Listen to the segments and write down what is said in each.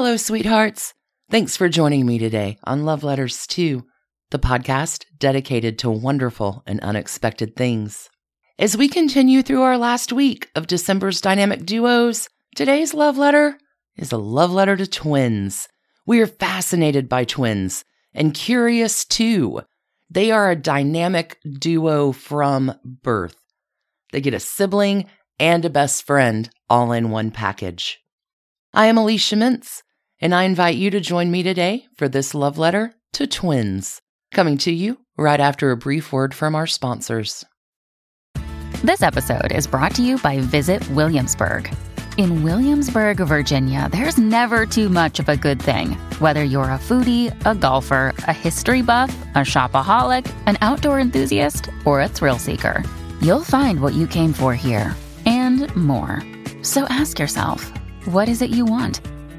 Hello, sweethearts. Thanks for joining me today on Love Letters 2, the podcast dedicated to wonderful and unexpected things. As we continue through our last week of December's dynamic duos, today's love letter is a love letter to twins. We are fascinated by twins and curious too. They are a dynamic duo from birth. They get a sibling and a best friend all in one package. I am Alicia Mintz, and I invite you to join me today for this love letter to twins, coming to you right after a brief word from our sponsors. This episode is brought to you by Visit Williamsburg. In Williamsburg, Virginia, there's never too much of a good thing. Whether you're a foodie, a golfer, a history buff, a shopaholic, an outdoor enthusiast, or a thrill seeker, you'll find what you came for here and more. So ask yourself, what is it you want?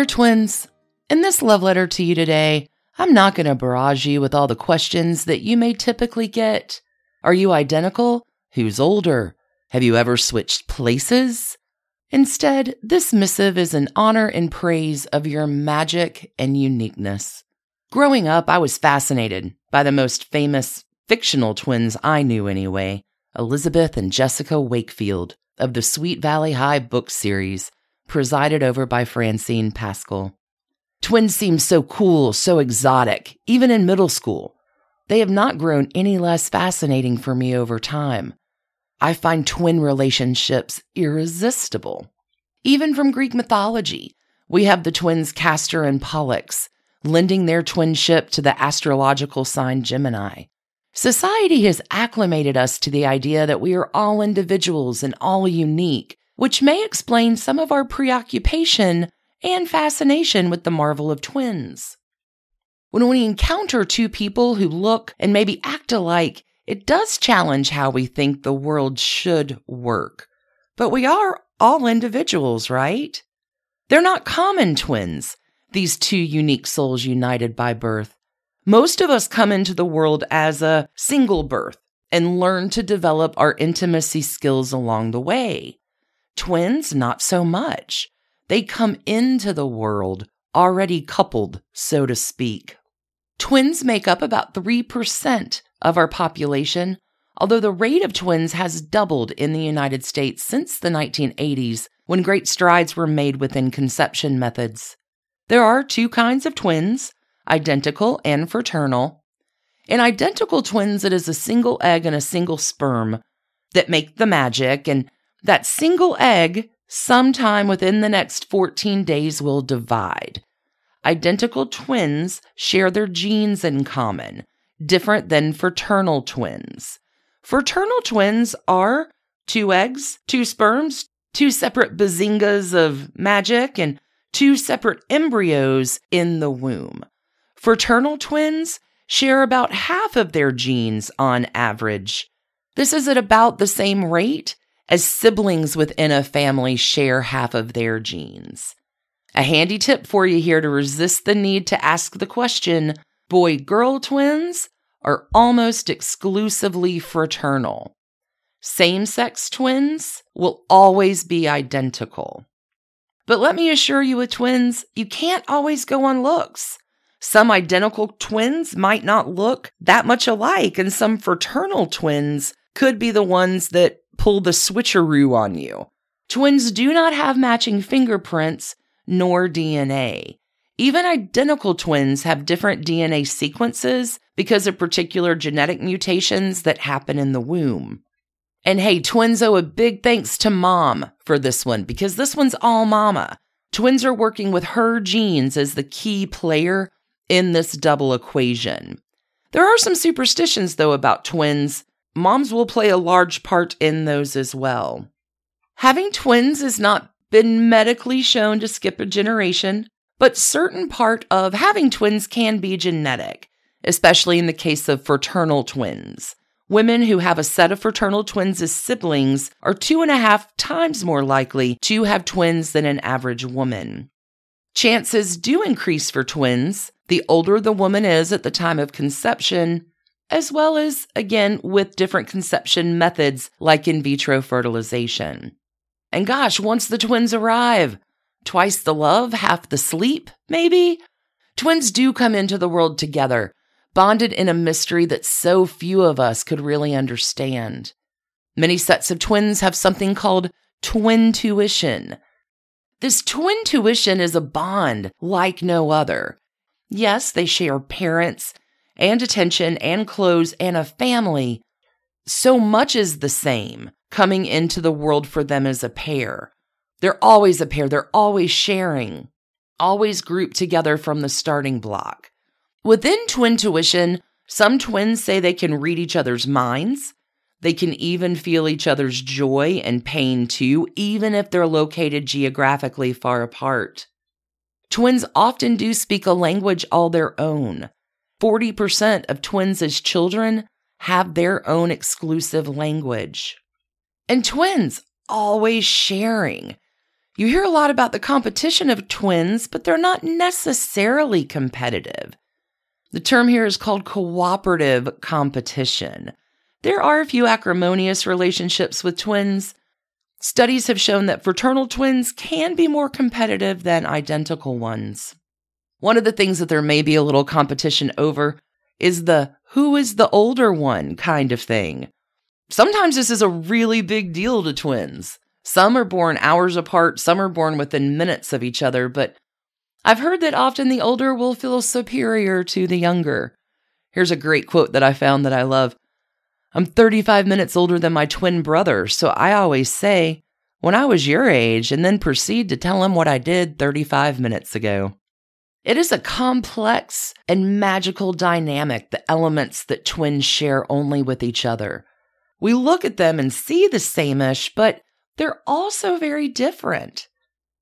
Dear twins, in this love letter to you today, I'm not going to barrage you with all the questions that you may typically get. Are you identical? Who's older? Have you ever switched places? Instead, this missive is an honor and praise of your magic and uniqueness. Growing up, I was fascinated by the most famous fictional twins I knew anyway, Elizabeth and Jessica Wakefield of the Sweet Valley High book series presided over by Francine Pascal. Twins seem so cool, so exotic, even in middle school. They have not grown any less fascinating for me over time. I find twin relationships irresistible. Even from Greek mythology, we have the twins Castor and Pollux, lending their twinship to the astrological sign Gemini. Society has acclimated us to the idea that we are all individuals and all unique, which may explain some of our preoccupation and fascination with the marvel of twins. When we encounter two people who look and maybe act alike, it does challenge how we think the world should work. But we are all individuals, right? They're not common twins, these two unique souls united by birth. Most of us come into the world as a single birth and learn to develop our intimacy skills along the way. Twins, not so much. They come into the world already coupled, so to speak. Twins make up about 3% of our population, although the rate of twins has doubled in the United States since the 1980s when great strides were made within conception methods. There are two kinds of twins identical and fraternal. In identical twins, it is a single egg and a single sperm that make the magic, and that single egg, sometime within the next 14 days, will divide. Identical twins share their genes in common, different than fraternal twins. Fraternal twins are two eggs, two sperms, two separate bazingas of magic, and two separate embryos in the womb. Fraternal twins share about half of their genes on average. This is at about the same rate as siblings within a family share half of their genes. A handy tip for you here to resist the need to ask the question boy girl twins are almost exclusively fraternal. Same sex twins will always be identical. But let me assure you with twins, you can't always go on looks. Some identical twins might not look that much alike, and some fraternal twins could be the ones that pull the switcheroo on you. Twins do not have matching fingerprints nor DNA. Even identical twins have different DNA sequences because of particular genetic mutations that happen in the womb. And hey, twins owe a big thanks to mom for this one because this one's all mama. Twins are working with her genes as the key player in this double equation. There are some superstitions, though, about twins. Moms will play a large part in those as well. Having twins has not been medically shown to skip a generation, but certain part of having twins can be genetic, especially in the case of fraternal twins. Women who have a set of fraternal twins as siblings are two and a half times more likely to have twins than an average woman. Chances do increase for twins the older the woman is at the time of conception, as well as, again, with different conception methods like in vitro fertilization. And gosh, once the twins arrive, twice the love, half the sleep, maybe? Twins do come into the world together, bonded in a mystery that so few of us could really understand. Many sets of twins have something called twintuition. This twintuition is a bond like no other. Yes, they share parents and attention and clothes and a family. So much is the same coming into the world for them as a pair. They're always a pair, they're always sharing, always grouped together from the starting block. Within twintuition, some twins say they can read each other's minds. They can even feel each other's joy and pain too, even if they're located geographically far apart. Twins often do speak a language all their own. 40% of twins as children have their own exclusive language. And twins always sharing. You hear a lot about the competition of twins, but they're not necessarily competitive. The term here is called cooperative competition. There are a few acrimonious relationships with twins. Studies have shown that fraternal twins can be more competitive than identical ones. One of the things that there may be a little competition over is the who is the older one kind of thing. Sometimes this is a really big deal to twins. Some are born hours apart, some are born within minutes of each other, but I've heard that often the older will feel superior to the younger. Here's a great quote that I found that I love. I'm 35 minutes older than my twin brother, so I always say, when I was your age, and then proceed to tell him what I did 35 minutes ago. It is a complex and magical dynamic, the elements that twins share only with each other. We look at them and see the same ish, but they're also very different.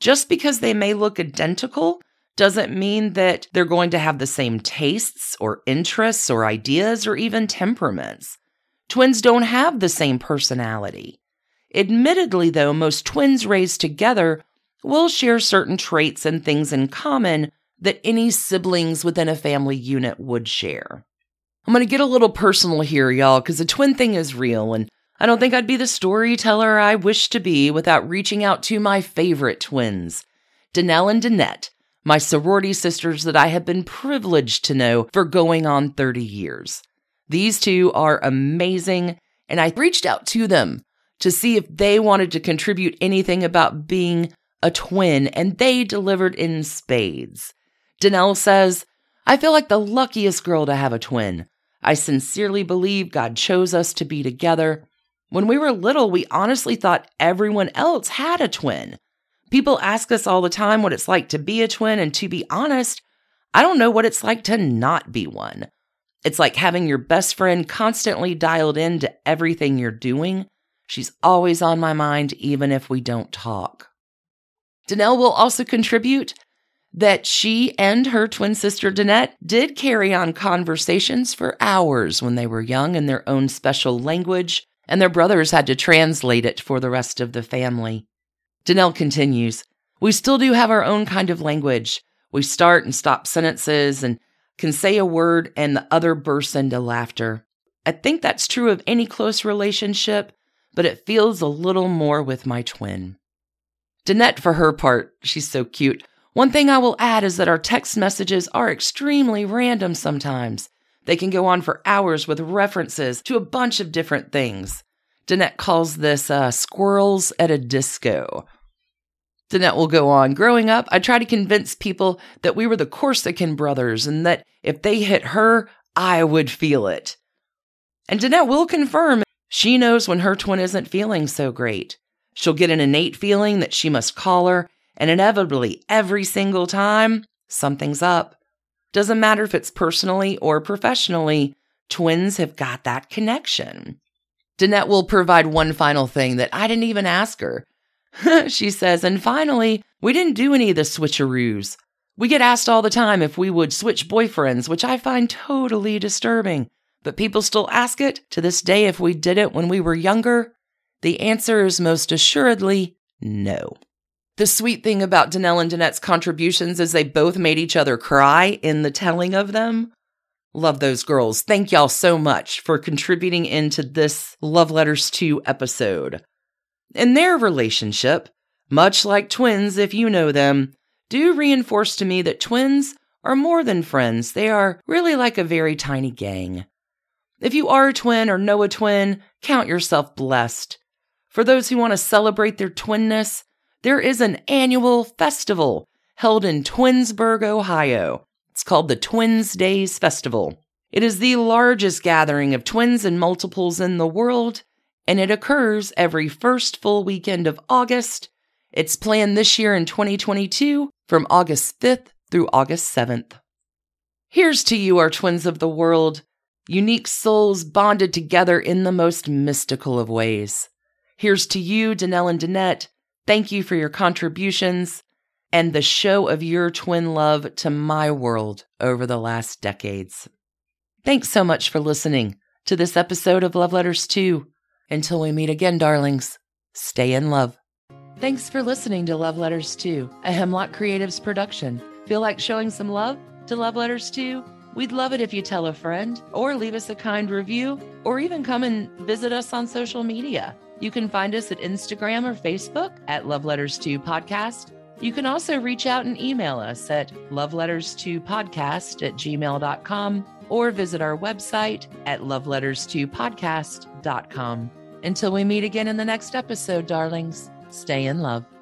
Just because they may look identical doesn't mean that they're going to have the same tastes or interests or ideas or even temperaments. Twins don't have the same personality. Admittedly, though, most twins raised together will share certain traits and things in common that any siblings within a family unit would share. I'm going to get a little personal here, y'all, because the twin thing is real, and I don't think I'd be the storyteller I wish to be without reaching out to my favorite twins, Danelle and Danette, my sorority sisters that I have been privileged to know for going on 30 years. These two are amazing, and I reached out to them to see if they wanted to contribute anything about being a twin, and they delivered in spades. Danelle says, I feel like the luckiest girl to have a twin. I sincerely believe God chose us to be together. When we were little, we honestly thought everyone else had a twin. People ask us all the time what it's like to be a twin, and to be honest, I don't know what it's like to not be one. It's like having your best friend constantly dialed in to everything you're doing. She's always on my mind, even if we don't talk. Danelle will also contribute that she and her twin sister Danette did carry on conversations for hours when they were young in their own special language, and their brothers had to translate it for the rest of the family. Danelle continues, We still do have our own kind of language. We start and stop sentences and can say a word and the other bursts into laughter. I think that's true of any close relationship, but it feels a little more with my twin. Danette, for her part, she's so cute. One thing I will add is that our text messages are extremely random sometimes. They can go on for hours with references to a bunch of different things. Danette calls this uh, squirrels at a disco. Danette will go on. Growing up, I tried to convince people that we were the Corsican brothers and that if they hit her, I would feel it. And Danette will confirm she knows when her twin isn't feeling so great. She'll get an innate feeling that she must call her, and inevitably, every single time, something's up. Doesn't matter if it's personally or professionally, twins have got that connection. Danette will provide one final thing that I didn't even ask her. she says, and finally, we didn't do any of the switcheroos. We get asked all the time if we would switch boyfriends, which I find totally disturbing. But people still ask it to this day if we did it when we were younger. The answer is most assuredly no. The sweet thing about Danelle and Danette's contributions is they both made each other cry in the telling of them. Love those girls. Thank y'all so much for contributing into this Love Letters 2 episode. In their relationship, much like twins, if you know them, do reinforce to me that twins are more than friends. They are really like a very tiny gang. If you are a twin or know a twin, count yourself blessed. For those who want to celebrate their twinness, there is an annual festival held in Twinsburg, Ohio. It's called the Twins Days Festival. It is the largest gathering of twins and multiples in the world, and it occurs every first full weekend of August. It's planned this year in 2022 from August 5th through August 7th. Here's to you, our twins of the world, unique souls bonded together in the most mystical of ways. Here's to you, Danelle and Danette. Thank you for your contributions and the show of your twin love to my world over the last decades. Thanks so much for listening to this episode of Love Letters 2. Until we meet again, darlings, stay in love. Thanks for listening to Love Letters 2, a Hemlock Creatives production. Feel like showing some love to Love Letters 2? We'd love it if you tell a friend or leave us a kind review or even come and visit us on social media. You can find us at Instagram or Facebook at Love Letters 2 Podcast you can also reach out and email us at loveletters2podcast at gmail.com or visit our website at loveletters2podcast.com. Until we meet again in the next episode, darlings, stay in love.